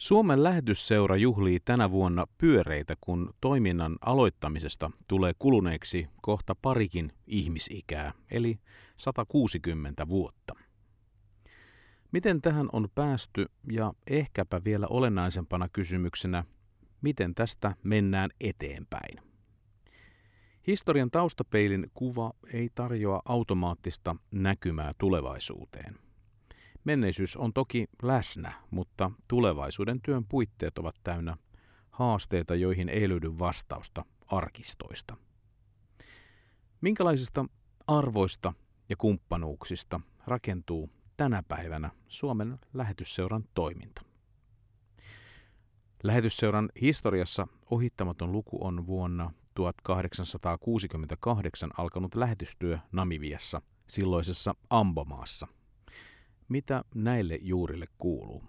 Suomen lähetysseura juhlii tänä vuonna pyöreitä, kun toiminnan aloittamisesta tulee kuluneeksi kohta parikin ihmisikää, eli 160 vuotta. Miten tähän on päästy ja ehkäpä vielä olennaisempana kysymyksenä, miten tästä mennään eteenpäin? Historian taustapeilin kuva ei tarjoa automaattista näkymää tulevaisuuteen – Menneisyys on toki läsnä, mutta tulevaisuuden työn puitteet ovat täynnä haasteita, joihin ei löydy vastausta arkistoista. Minkälaisista arvoista ja kumppanuuksista rakentuu tänä päivänä Suomen lähetysseuran toiminta? Lähetysseuran historiassa ohittamaton luku on vuonna 1868 alkanut lähetystyö Namibiassa, silloisessa Ambomaassa – mitä näille juurille kuuluu?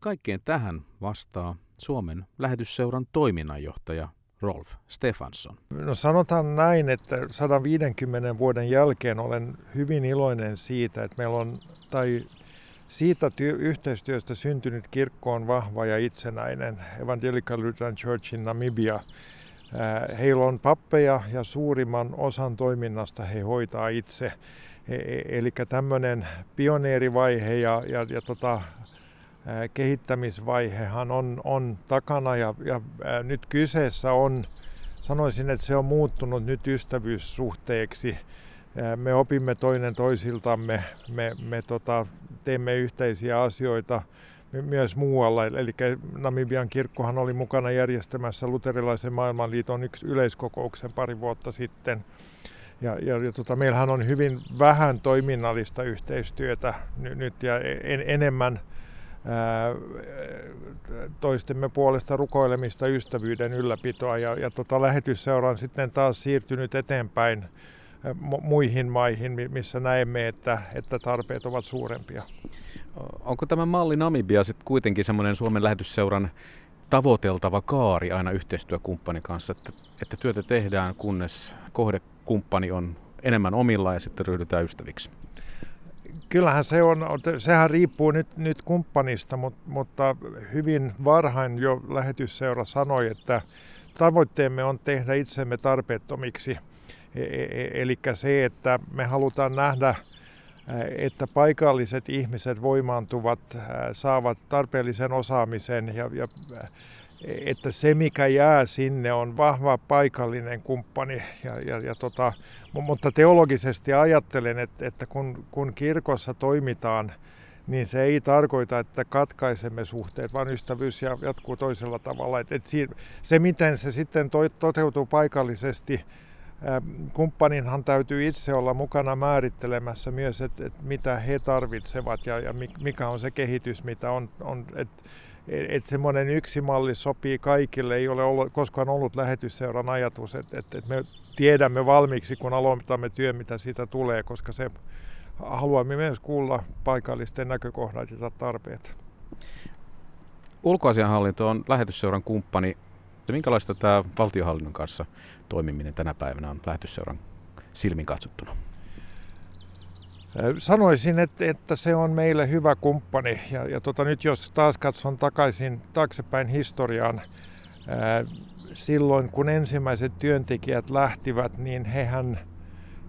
Kaikkeen tähän vastaa Suomen lähetysseuran toiminnanjohtaja Rolf Stefansson. No sanotaan näin, että 150 vuoden jälkeen olen hyvin iloinen siitä, että meillä on, tai siitä ty- yhteistyöstä syntynyt kirkko on vahva ja itsenäinen. Evangelical Lutheran Church in Namibia. Heillä on pappeja ja suurimman osan toiminnasta he hoitaa itse. E, e, eli tämmöinen pioneerivaihe ja, ja, ja tota, kehittämisvaihehan on, on takana ja, ja nyt kyseessä on, sanoisin, että se on muuttunut nyt ystävyyssuhteeksi. Me opimme toinen toisiltamme, me, me tota, teemme yhteisiä asioita myös muualla. Eli Namibian kirkkohan oli mukana järjestämässä luterilaisen maailmanliiton yksi yleiskokouksen pari vuotta sitten. Ja, ja, ja tota, meillähän on hyvin vähän toiminnallista yhteistyötä nyt ja en, enemmän ää, toistemme puolesta rukoilemista ystävyyden ylläpitoa ja, ja tota, lähetysseura on sitten taas siirtynyt eteenpäin muihin maihin, missä näemme, että, että tarpeet ovat suurempia. Onko tämä malli Namibia sitten kuitenkin semmoinen Suomen lähetysseuran tavoiteltava kaari aina yhteistyökumppanin kanssa, että, että työtä tehdään, kunnes kohdekumppani on enemmän omilla ja sitten ryhdytään ystäviksi? Kyllähän se on, sehän riippuu nyt, nyt kumppanista, mutta, mutta hyvin varhain jo lähetysseura sanoi, että tavoitteemme on tehdä itsemme tarpeettomiksi. E, e, e eli se, että me halutaan nähdä että paikalliset ihmiset voimaantuvat, saavat tarpeellisen osaamisen ja, ja että se mikä jää sinne on vahva paikallinen kumppani. Ja, ja, ja tota, mutta teologisesti ajattelen, että, että kun, kun kirkossa toimitaan, niin se ei tarkoita, että katkaisemme suhteet, vaan ystävyys jatkuu toisella tavalla. Et, et se, miten se sitten to, toteutuu paikallisesti, kumppaninhan täytyy itse olla mukana määrittelemässä myös, että, että mitä he tarvitsevat ja, ja mikä on se kehitys, mitä on. on että että semmoinen yksi malli sopii kaikille, ei ole ollut, koskaan ollut lähetysseuran ajatus, että, että, että me tiedämme valmiiksi, kun aloitamme työn, mitä siitä tulee, koska se haluamme myös kuulla paikallisten näkökohdat ja tarpeet. Ulkoasianhallinto on lähetysseuran kumppani. Minkälaista tämä valtiohallinnon kanssa toimiminen tänä päivänä on lähetysseuran silmin katsottuna? Sanoisin, että, että se on meille hyvä kumppani. Ja, ja tota, nyt jos taas katson takaisin taaksepäin historiaan, ää, silloin kun ensimmäiset työntekijät lähtivät, niin hehän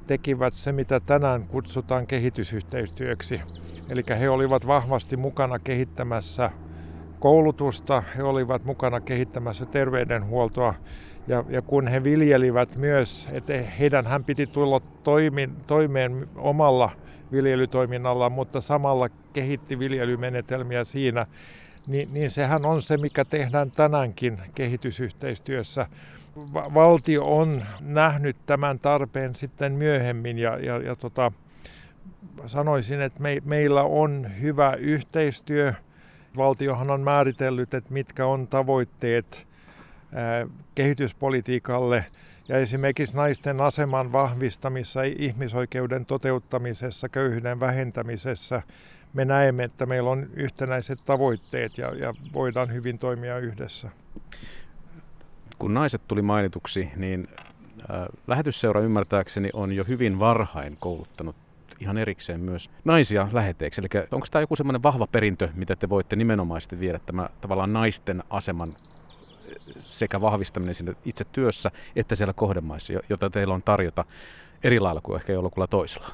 tekivät se, mitä tänään kutsutaan kehitysyhteistyöksi. Eli he olivat vahvasti mukana kehittämässä koulutusta, he olivat mukana kehittämässä terveydenhuoltoa ja, ja kun he viljelivät myös, että heidän hän piti tulla toimin, toimeen omalla viljelytoiminnalla, mutta samalla kehitti viljelymenetelmiä siinä, niin, niin sehän on se, mikä tehdään tänäänkin kehitysyhteistyössä. Valtio on nähnyt tämän tarpeen sitten myöhemmin ja, ja, ja tota, sanoisin, että me, meillä on hyvä yhteistyö. Valtiohan on määritellyt, että mitkä on tavoitteet kehityspolitiikalle ja esimerkiksi naisten aseman vahvistamissa, ihmisoikeuden toteuttamisessa, köyhyyden vähentämisessä me näemme, että meillä on yhtenäiset tavoitteet ja, ja voidaan hyvin toimia yhdessä. Kun naiset tuli mainituksi, niin äh, lähetysseura ymmärtääkseni on jo hyvin varhain kouluttanut ihan erikseen myös naisia läheteeksi. Eli onko tämä joku semmoinen vahva perintö, mitä te voitte nimenomaisesti viedä tämä tavallaan naisten aseman sekä vahvistaminen sinne itse työssä että siellä kohdemaissa, jota teillä on tarjota eri lailla kuin ehkä jollakulla toisella?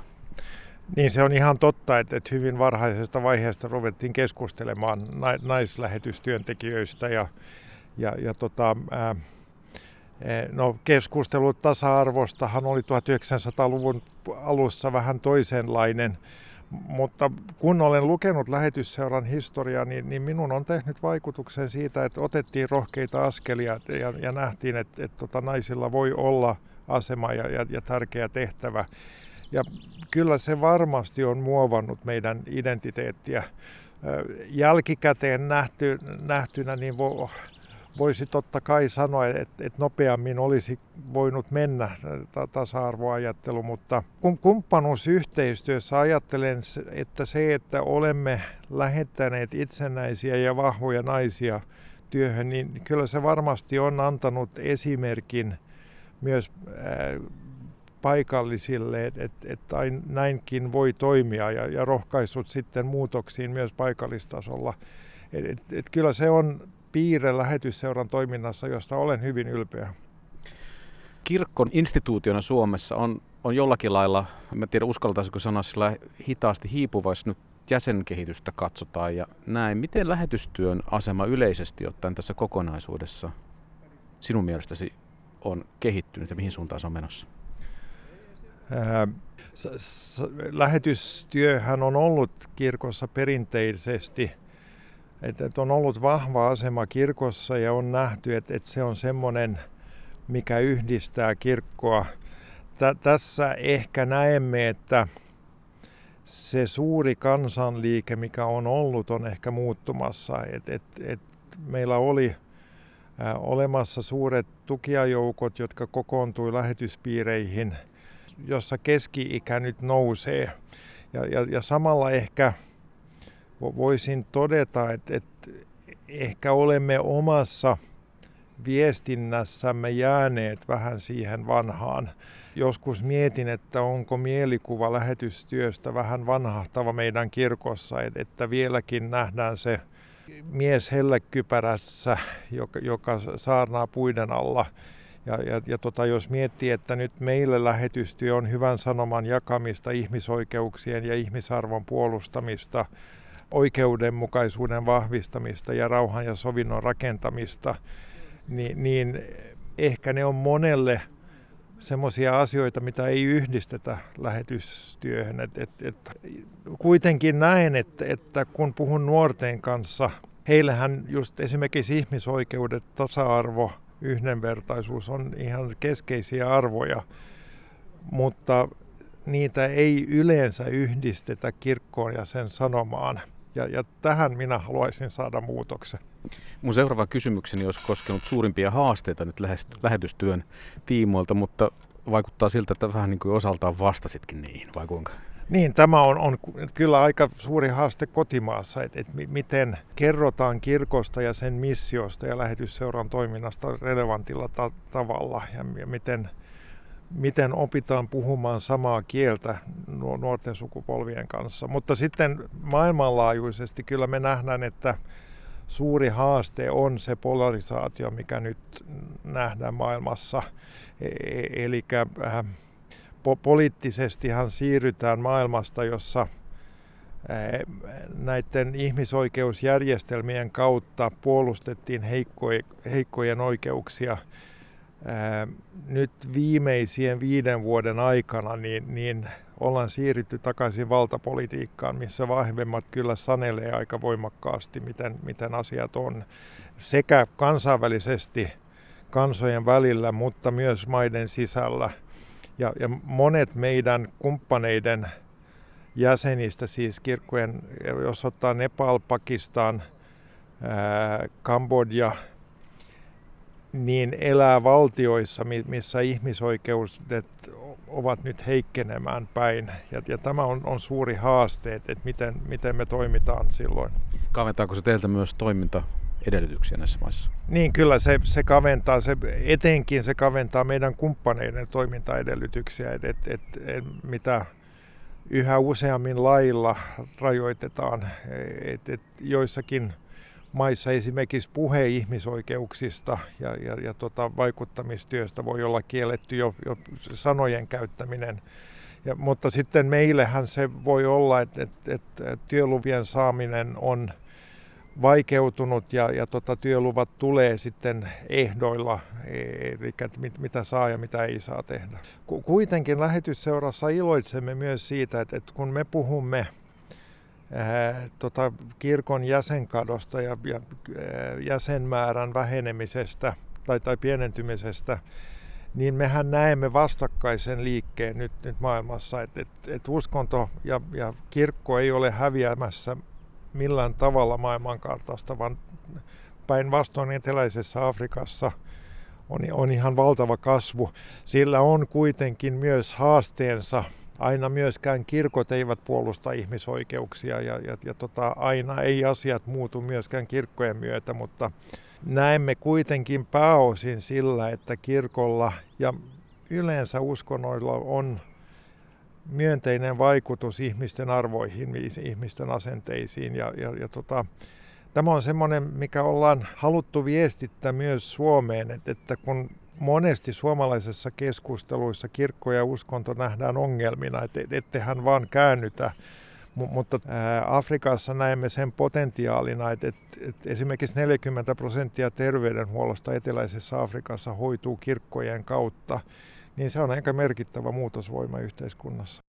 Niin se on ihan totta, että, hyvin varhaisesta vaiheesta ruvettiin keskustelemaan naislähetystyöntekijöistä ja, ja, ja tota, ää, No, keskustelut tasa-arvostahan oli 1900-luvun alussa vähän toisenlainen, mutta kun olen lukenut lähetysseuran historiaa, niin, niin minun on tehnyt vaikutuksen siitä, että otettiin rohkeita askelia ja, ja nähtiin, että, että tota, naisilla voi olla asema ja, ja, ja tärkeä tehtävä. Ja kyllä se varmasti on muovannut meidän identiteettiä. Jälkikäteen nähty, nähtynä niin voi, voisi totta kai sanoa, että, että nopeammin olisi voinut mennä tasa-arvoajattelu, mutta kun kumppanuusyhteistyössä ajattelen, että se, että olemme lähettäneet itsenäisiä ja vahvoja naisia työhön, niin kyllä se varmasti on antanut esimerkin myös paikallisille, että, että näinkin voi toimia ja, ja rohkaissut sitten muutoksiin myös paikallistasolla. Et, et, et kyllä se on piirre lähetysseuran toiminnassa, josta olen hyvin ylpeä. Kirkon instituutiona Suomessa on, on jollakin lailla, en tiedä uskaltaisiko sanoa sillä hitaasti hiipuva, jos nyt jäsenkehitystä katsotaan ja näin. Miten lähetystyön asema yleisesti ottaen tässä kokonaisuudessa sinun mielestäsi on kehittynyt ja mihin suuntaan se on menossa? Lähetystyöhän on ollut kirkossa perinteisesti – että on ollut vahva asema kirkossa ja on nähty, että, että se on semmoinen, mikä yhdistää kirkkoa. Tä, tässä ehkä näemme, että se suuri kansanliike, mikä on ollut, on ehkä muuttumassa. Et, et, et meillä oli ä, olemassa suuret tukijajoukot, jotka kokoontui lähetyspiireihin, jossa keski-ikä nyt nousee. Ja, ja, ja samalla ehkä voisin todeta, että, että ehkä olemme omassa viestinnässämme jääneet vähän siihen vanhaan. Joskus mietin, että onko mielikuva lähetystyöstä vähän vanhahtava meidän kirkossa, että vieläkin nähdään se mies hellekypärässä, joka, joka saarnaa puiden alla. Ja, ja, ja tota, jos miettii, että nyt meille lähetystyö on hyvän sanoman jakamista, ihmisoikeuksien ja ihmisarvon puolustamista, oikeudenmukaisuuden vahvistamista ja rauhan ja sovinnon rakentamista, niin, niin ehkä ne on monelle semmoisia asioita, mitä ei yhdistetä lähetystyöhön. Et, et, et, kuitenkin näen, että, että kun puhun nuorten kanssa, heillähän just esimerkiksi ihmisoikeudet, tasa-arvo, yhdenvertaisuus on ihan keskeisiä arvoja, mutta niitä ei yleensä yhdistetä kirkkoon ja sen sanomaan. Ja, ja tähän minä haluaisin saada muutoksen. Mun seuraava kysymykseni olisi koskenut suurimpia haasteita nyt lähetystyön tiimoilta, mutta vaikuttaa siltä, että vähän niin kuin osaltaan vastasitkin niihin, vai kuinka? Niin, tämä on, on kyllä aika suuri haaste kotimaassa, että, että miten kerrotaan kirkosta ja sen missiosta ja lähetysseuran toiminnasta relevantilla ta- tavalla ja miten miten opitaan puhumaan samaa kieltä nuorten sukupolvien kanssa. Mutta sitten maailmanlaajuisesti kyllä me nähdään, että suuri haaste on se polarisaatio, mikä nyt nähdään maailmassa. E, e, eli äh, poliittisestihan siirrytään maailmasta, jossa äh, näiden ihmisoikeusjärjestelmien kautta puolustettiin heikkojen oikeuksia – nyt viimeisien viiden vuoden aikana niin, niin ollaan siirrytty takaisin valtapolitiikkaan, missä vahvemmat kyllä sanelee aika voimakkaasti, miten, miten asiat on sekä kansainvälisesti kansojen välillä, mutta myös maiden sisällä. Ja, ja monet meidän kumppaneiden jäsenistä, siis kirkkojen, jos ottaa Nepal, Pakistan, ää, Kambodja, niin elää valtioissa, missä ihmisoikeudet ovat nyt heikkenemään päin. Ja, ja tämä on, on suuri haaste, että miten, miten me toimitaan silloin. Kaventaako se teiltä myös toiminta edellytyksiä näissä maissa? Niin kyllä se, se kaventaa, se, etenkin se kaventaa meidän kumppaneiden toimintaedellytyksiä, että et, et, et, mitä yhä useammin lailla rajoitetaan. Et, et joissakin maissa esimerkiksi puhe ihmisoikeuksista ja, ja, ja tota, vaikuttamistyöstä voi olla kielletty jo, jo sanojen käyttäminen. Ja, mutta sitten meillähän se voi olla, että, että, että työluvien saaminen on vaikeutunut ja, ja tota, työluvat tulee sitten ehdoilla, eli mit, mitä saa ja mitä ei saa tehdä. Kuitenkin lähetysseurassa iloitsemme myös siitä, että, että kun me puhumme tota, kirkon jäsenkadosta ja, ja ää, jäsenmäärän vähenemisestä tai, tai pienentymisestä, niin mehän näemme vastakkaisen liikkeen nyt, nyt maailmassa, että et, et uskonto ja, ja kirkko ei ole häviämässä millään tavalla maailmankartasta, vaan päinvastoin eteläisessä Afrikassa on, on ihan valtava kasvu. Sillä on kuitenkin myös haasteensa. Aina myöskään kirkot eivät puolusta ihmisoikeuksia ja, ja, ja tota, aina ei asiat muutu myöskään kirkkojen myötä, mutta näemme kuitenkin pääosin sillä, että kirkolla ja yleensä uskonnoilla on myönteinen vaikutus ihmisten arvoihin, ihmisten asenteisiin. Ja, ja, ja tota, tämä on semmoinen, mikä ollaan haluttu viestittää myös Suomeen, että, että kun monesti suomalaisessa keskusteluissa kirkko ja uskonto nähdään ongelmina, että ettehän vaan käännytä mutta Afrikassa näemme sen potentiaalina, että, että esimerkiksi 40 prosenttia terveydenhuollosta eteläisessä Afrikassa hoituu kirkkojen kautta, niin se on aika merkittävä muutosvoima yhteiskunnassa.